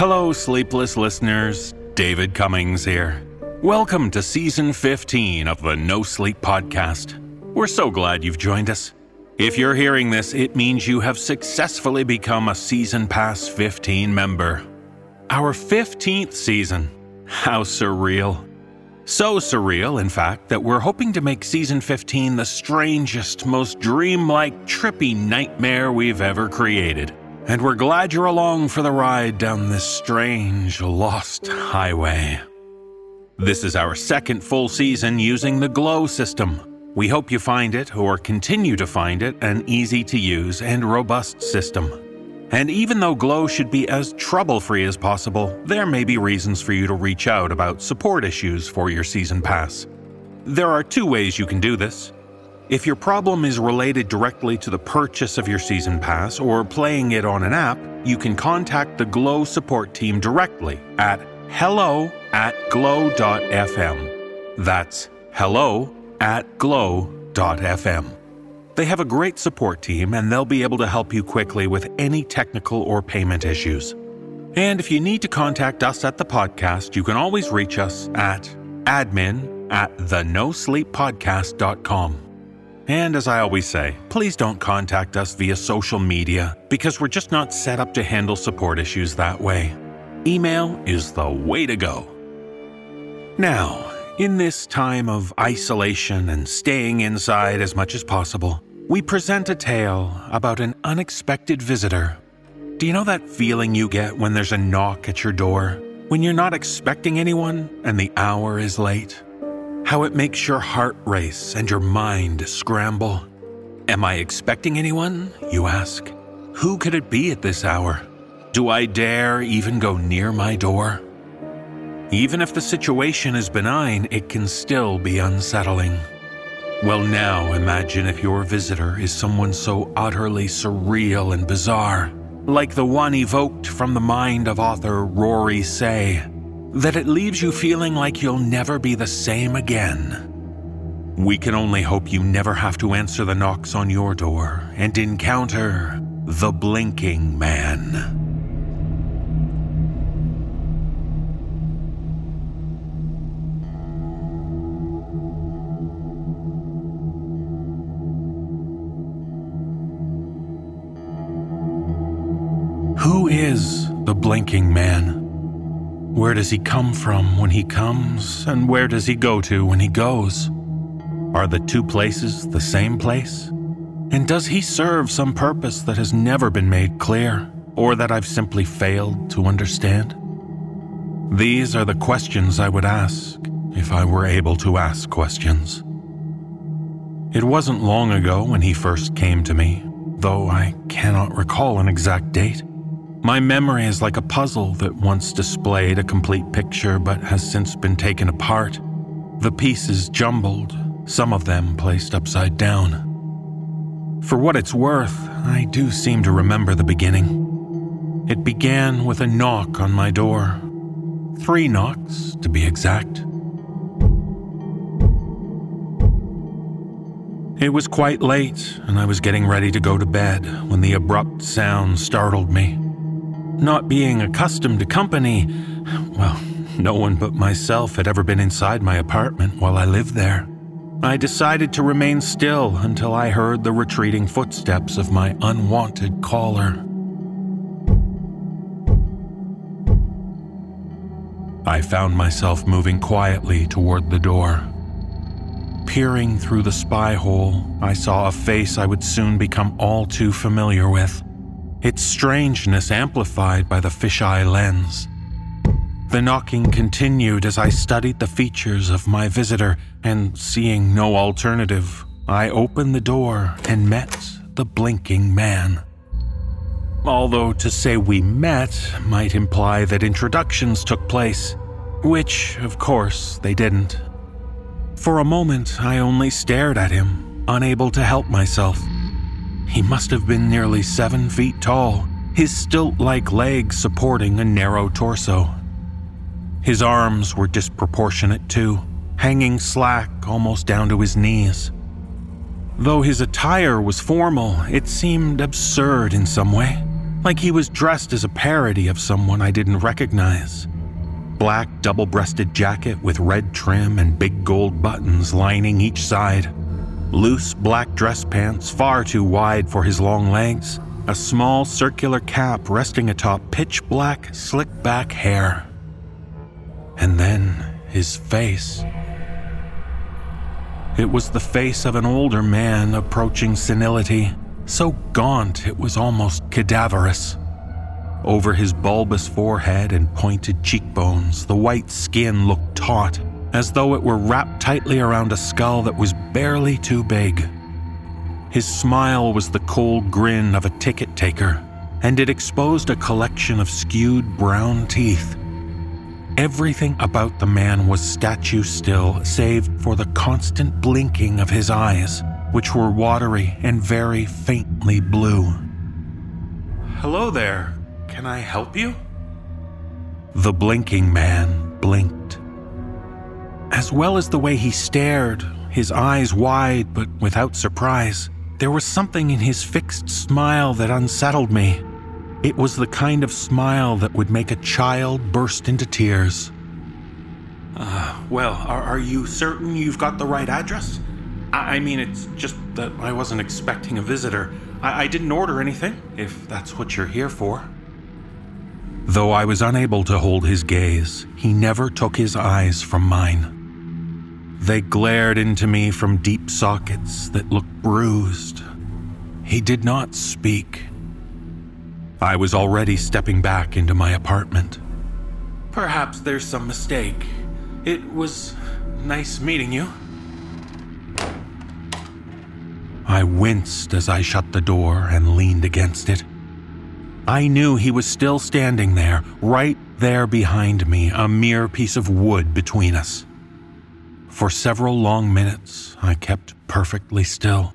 Hello, sleepless listeners. David Cummings here. Welcome to season 15 of the No Sleep Podcast. We're so glad you've joined us. If you're hearing this, it means you have successfully become a Season Pass 15 member. Our 15th season. How surreal. So surreal, in fact, that we're hoping to make season 15 the strangest, most dreamlike, trippy nightmare we've ever created. And we're glad you're along for the ride down this strange, lost highway. This is our second full season using the Glow system. We hope you find it, or continue to find it, an easy to use and robust system. And even though Glow should be as trouble free as possible, there may be reasons for you to reach out about support issues for your season pass. There are two ways you can do this. If your problem is related directly to the purchase of your season pass or playing it on an app, you can contact the Glow support team directly at hello at glow.fm. That's hello at glow.fm. They have a great support team and they'll be able to help you quickly with any technical or payment issues. And if you need to contact us at the podcast, you can always reach us at admin at thenosleeppodcast.com. And as I always say, please don't contact us via social media because we're just not set up to handle support issues that way. Email is the way to go. Now, in this time of isolation and staying inside as much as possible, we present a tale about an unexpected visitor. Do you know that feeling you get when there's a knock at your door? When you're not expecting anyone and the hour is late? How it makes your heart race and your mind scramble. Am I expecting anyone? You ask. Who could it be at this hour? Do I dare even go near my door? Even if the situation is benign, it can still be unsettling. Well, now imagine if your visitor is someone so utterly surreal and bizarre, like the one evoked from the mind of author Rory Say that it leaves you feeling like you'll never be the same again. We can only hope you never have to answer the knocks on your door and encounter the Blinking Man. Who is the Blinking Man? Where does he come from when he comes, and where does he go to when he goes? Are the two places the same place? And does he serve some purpose that has never been made clear, or that I've simply failed to understand? These are the questions I would ask if I were able to ask questions. It wasn't long ago when he first came to me, though I cannot recall an exact date. My memory is like a puzzle that once displayed a complete picture but has since been taken apart. The pieces jumbled, some of them placed upside down. For what it's worth, I do seem to remember the beginning. It began with a knock on my door. Three knocks, to be exact. It was quite late, and I was getting ready to go to bed when the abrupt sound startled me. Not being accustomed to company, well, no one but myself had ever been inside my apartment while I lived there. I decided to remain still until I heard the retreating footsteps of my unwanted caller. I found myself moving quietly toward the door. Peering through the spy hole, I saw a face I would soon become all too familiar with its strangeness amplified by the fisheye lens. The knocking continued as I studied the features of my visitor, and seeing no alternative, I opened the door and met the blinking man. Although to say we met might imply that introductions took place, which, of course, they didn't. For a moment, I only stared at him, unable to help myself. He must have been nearly seven feet tall, his stilt like legs supporting a narrow torso. His arms were disproportionate too, hanging slack almost down to his knees. Though his attire was formal, it seemed absurd in some way. like he was dressed as a parody of someone I didn't recognize. Black double breasted jacket with red trim and big gold buttons lining each side. Loose black dress pants far too wide for his long legs. A small circular cap resting atop pitch black, slick back hair. And then his face. It was the face of an older man approaching senility, so gaunt it was almost cadaverous. Over his bulbous forehead and pointed cheekbones, the white skin looked taut, as though it were wrapped tightly around a skull that was barely too big. His smile was the cold grin of a ticket taker, and it exposed a collection of skewed brown teeth. Everything about the man was statue still, save for the constant blinking of his eyes, which were watery and very faintly blue. Hello there. Can I help you? The blinking man blinked. As well as the way he stared, his eyes wide but without surprise, there was something in his fixed smile that unsettled me. It was the kind of smile that would make a child burst into tears. Uh, well, are, are you certain you've got the right address? I, I mean, it's just that I wasn't expecting a visitor. I, I didn't order anything, if that's what you're here for. Though I was unable to hold his gaze, he never took his eyes from mine. They glared into me from deep sockets that looked bruised. He did not speak. I was already stepping back into my apartment. Perhaps there's some mistake. It was nice meeting you. I winced as I shut the door and leaned against it. I knew he was still standing there, right there behind me, a mere piece of wood between us. For several long minutes, I kept perfectly still.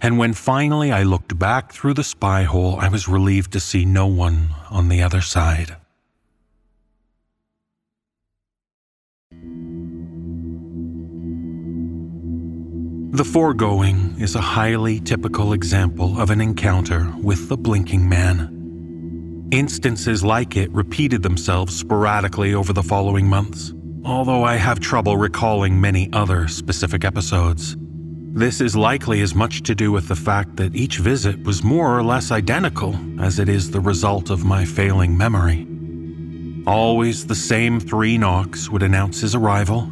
And when finally I looked back through the spy hole, I was relieved to see no one on the other side. The foregoing is a highly typical example of an encounter with the blinking man. Instances like it repeated themselves sporadically over the following months, although I have trouble recalling many other specific episodes. This is likely as much to do with the fact that each visit was more or less identical as it is the result of my failing memory. Always the same three knocks would announce his arrival,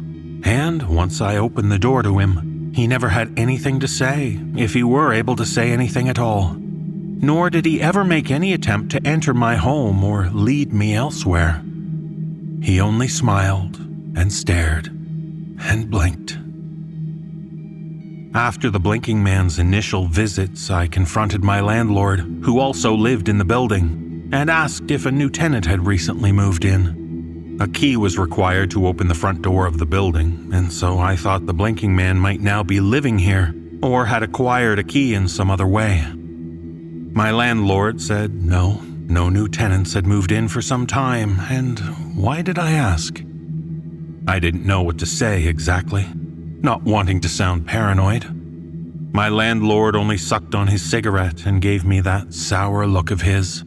and once I opened the door to him, he never had anything to say, if he were able to say anything at all. Nor did he ever make any attempt to enter my home or lead me elsewhere. He only smiled and stared and blinked. After the blinking man's initial visits, I confronted my landlord, who also lived in the building, and asked if a new tenant had recently moved in. A key was required to open the front door of the building, and so I thought the blinking man might now be living here or had acquired a key in some other way. My landlord said no, no new tenants had moved in for some time, and why did I ask? I didn't know what to say exactly, not wanting to sound paranoid. My landlord only sucked on his cigarette and gave me that sour look of his.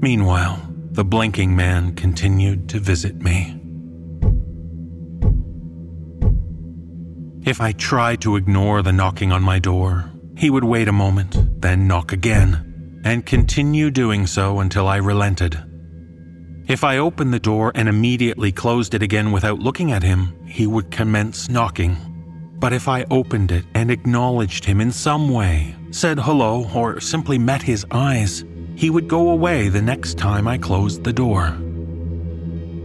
Meanwhile, the blinking man continued to visit me. If I tried to ignore the knocking on my door, he would wait a moment, then knock again, and continue doing so until I relented. If I opened the door and immediately closed it again without looking at him, he would commence knocking. But if I opened it and acknowledged him in some way, said hello, or simply met his eyes, he would go away the next time I closed the door.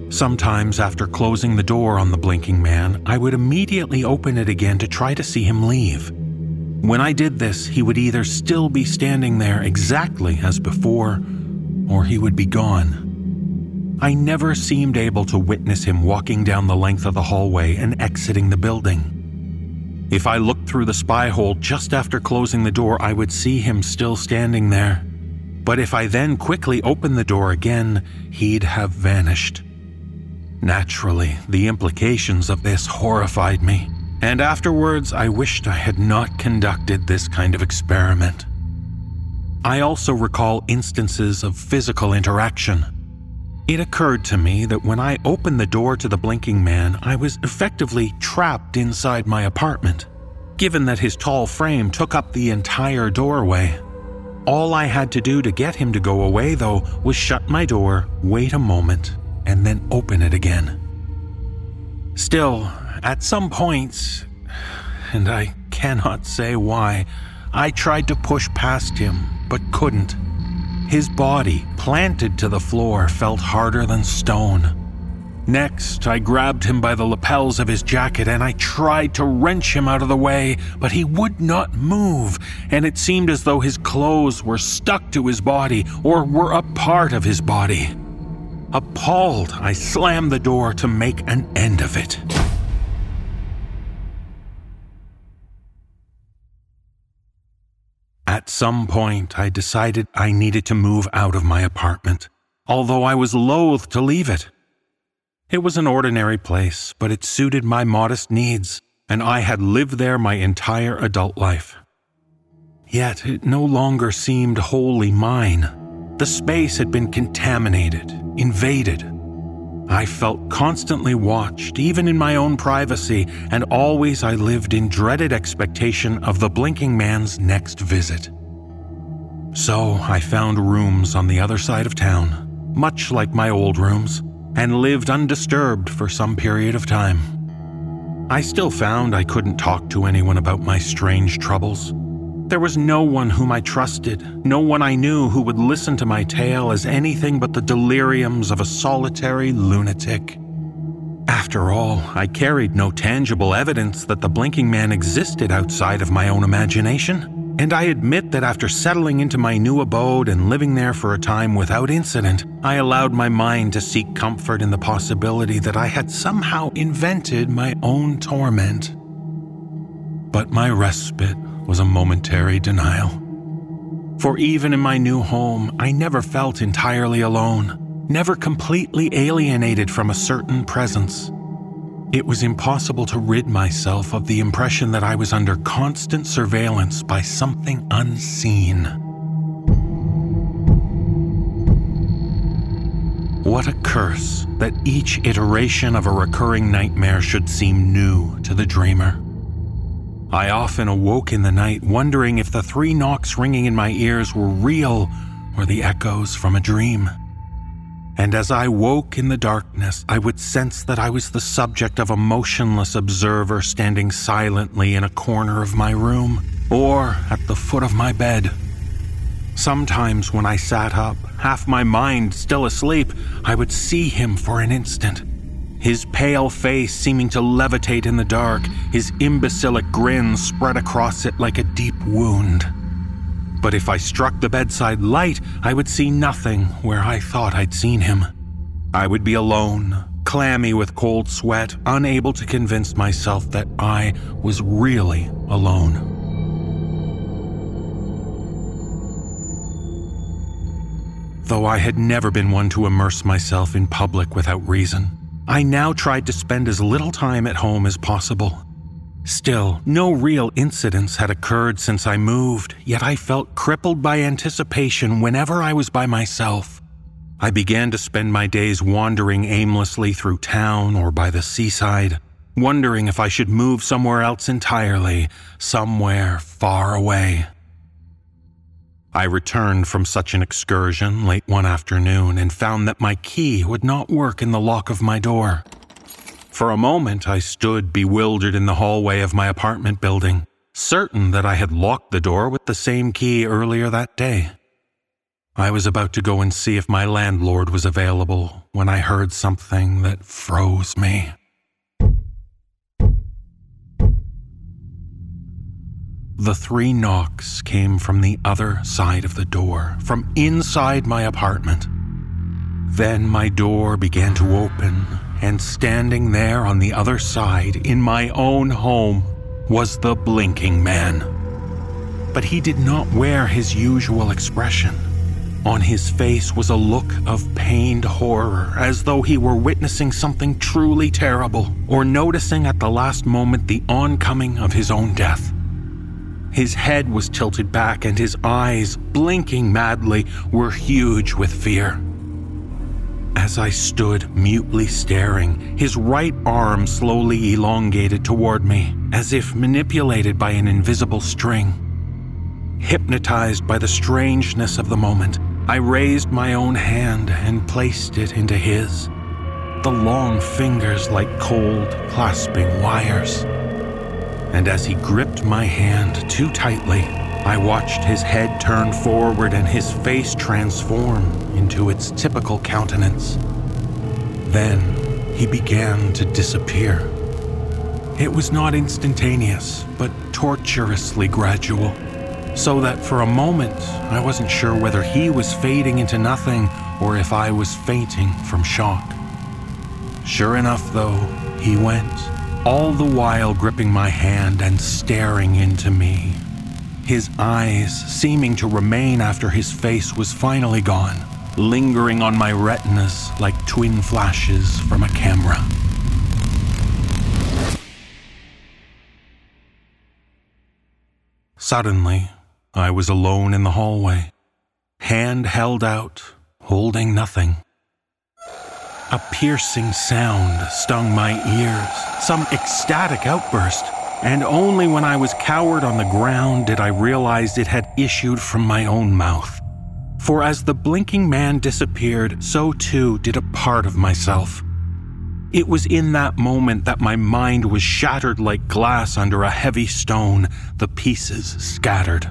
Sometimes, after closing the door on the blinking man, I would immediately open it again to try to see him leave. When I did this, he would either still be standing there exactly as before, or he would be gone. I never seemed able to witness him walking down the length of the hallway and exiting the building. If I looked through the spy hole just after closing the door, I would see him still standing there but if I then quickly opened the door again, he'd have vanished. Naturally, the implications of this horrified me, and afterwards I wished I had not conducted this kind of experiment. I also recall instances of physical interaction. It occurred to me that when I opened the door to the blinking man, I was effectively trapped inside my apartment, given that his tall frame took up the entire doorway. All I had to do to get him to go away, though, was shut my door, wait a moment, and then open it again. Still, at some points, and I cannot say why, I tried to push past him, but couldn't. His body, planted to the floor, felt harder than stone. Next, I grabbed him by the lapels of his jacket and I tried to wrench him out of the way, but he would not move, and it seemed as though his clothes were stuck to his body or were a part of his body. Appalled, I slammed the door to make an end of it. At some point, I decided I needed to move out of my apartment, although I was loath to leave it. It was an ordinary place, but it suited my modest needs, and I had lived there my entire adult life. Yet it no longer seemed wholly mine. The space had been contaminated, invaded. I felt constantly watched, even in my own privacy, and always I lived in dreaded expectation of the blinking man's next visit. So I found rooms on the other side of town, much like my old rooms and lived undisturbed for some period of time. I still found I couldn't talk to anyone about my strange troubles. There was no one whom I trusted, no one I knew who would listen to my tale as anything but the deliriums of a solitary lunatic. After all, I carried no tangible evidence that the blinking man existed outside of my own imagination. And I admit that after settling into my new abode and living there for a time without incident, I allowed my mind to seek comfort in the possibility that I had somehow invented my own torment. But my respite was a momentary denial. For even in my new home, I never felt entirely alone, never completely alienated from a certain presence. It was impossible to rid myself of the impression that I was under constant surveillance by something unseen. What a curse that each iteration of a recurring nightmare should seem new to the dreamer. I often awoke in the night wondering if the three knocks ringing in my ears were real or the echoes from a dream and as I woke in the darkness, I would sense that I was the subject of a motionless observer standing silently in a corner of my room or at the foot of my bed. Sometimes, when I sat up, half my mind still asleep, I would see him for an instant. His pale face seeming to levitate in the dark, his imbecilic grin spread across it like a deep wound but if I struck the bedside light, I would see nothing where I thought I'd seen him. I would be alone, clammy with cold sweat, unable to convince myself that I was really alone. Though I had never been one to immerse myself in public without reason, I now tried to spend as little time at home as possible. Still, no real incidents had occurred since I moved, yet I felt crippled by anticipation whenever I was by myself. I began to spend my days wandering aimlessly through town or by the seaside, wondering if I should move somewhere else entirely, somewhere far away. I returned from such an excursion late one afternoon and found that my key would not work in the lock of my door. For a moment, I stood bewildered in the hallway of my apartment building, certain that I had locked the door with the same key earlier that day. I was about to go and see if my landlord was available when I heard something that froze me. The three knocks came from the other side of the door, from inside my apartment. Then my door began to open, and standing there on the other side, in my own home, was the blinking man. But he did not wear his usual expression. On his face was a look of pained horror, as though he were witnessing something truly terrible, or noticing at the last moment the oncoming of his own death. His head was tilted back and his eyes, blinking madly, were huge with fear. As I stood mutely staring, his right arm slowly elongated toward me, as if manipulated by an invisible string. Hypnotized by the strangeness of the moment, I raised my own hand and placed it into his, the long fingers like cold, clasping wires. And as he gripped my hand too tightly, I watched his head turn forward and his face transform into its typical countenance. Then he began to disappear. It was not instantaneous, but torturously gradual so that for a moment I wasn't sure whether he was fading into nothing or if I was fainting from shock. Sure enough, though, he went, all the while gripping my hand and staring into me. His eyes seeming to remain after his face was finally gone, lingering on my retinas like twin flashes from a camera. Suddenly, I was alone in the hallway, hand held out, holding nothing. A piercing sound stung my ears, some ecstatic outburst, and only when I was cowered on the ground did I realize it had issued from my own mouth. For as the blinking man disappeared, so too did a part of myself. It was in that moment that my mind was shattered like glass under a heavy stone, the pieces scattered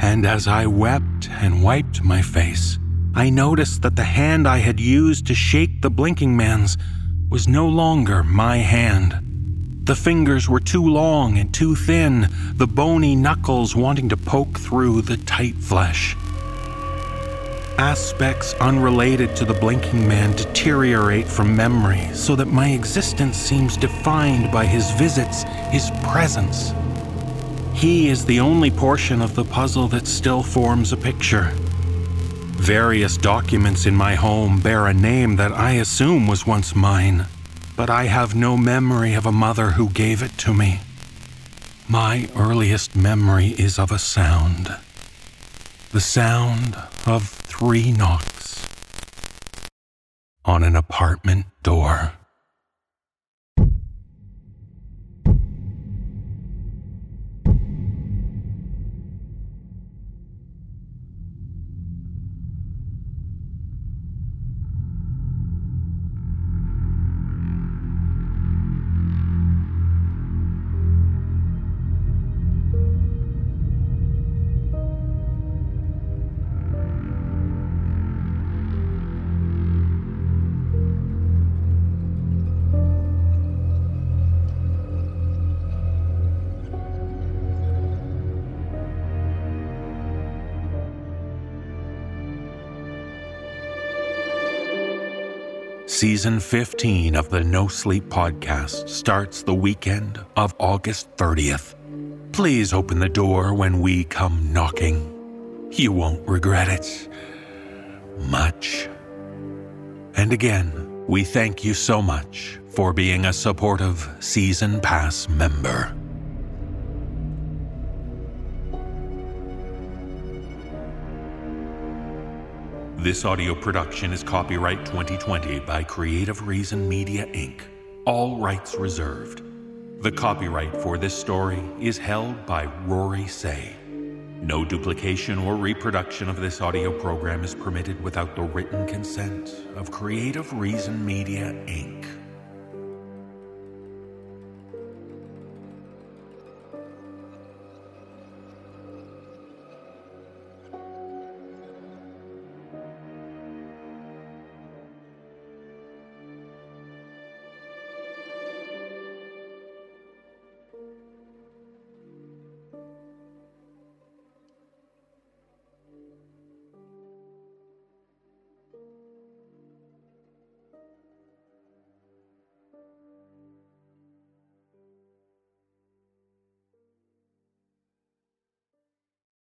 and as I wept and wiped my face, I noticed that the hand I had used to shake the blinking man's was no longer my hand. The fingers were too long and too thin, the bony knuckles wanting to poke through the tight flesh. Aspects unrelated to the blinking man deteriorate from memory so that my existence seems defined by his visits, his presence. He is the only portion of the puzzle that still forms a picture. Various documents in my home bear a name that I assume was once mine, but I have no memory of a mother who gave it to me. My earliest memory is of a sound. The sound of three knocks on an apartment door. Season 15 of the No Sleep Podcast starts the weekend of August 30th. Please open the door when we come knocking. You won't regret it. Much. And again, we thank you so much for being a supportive Season Pass member. This audio production is copyright 2020 by Creative Reason Media Inc., all rights reserved. The copyright for this story is held by Rory Say. No duplication or reproduction of this audio program is permitted without the written consent of Creative Reason Media Inc.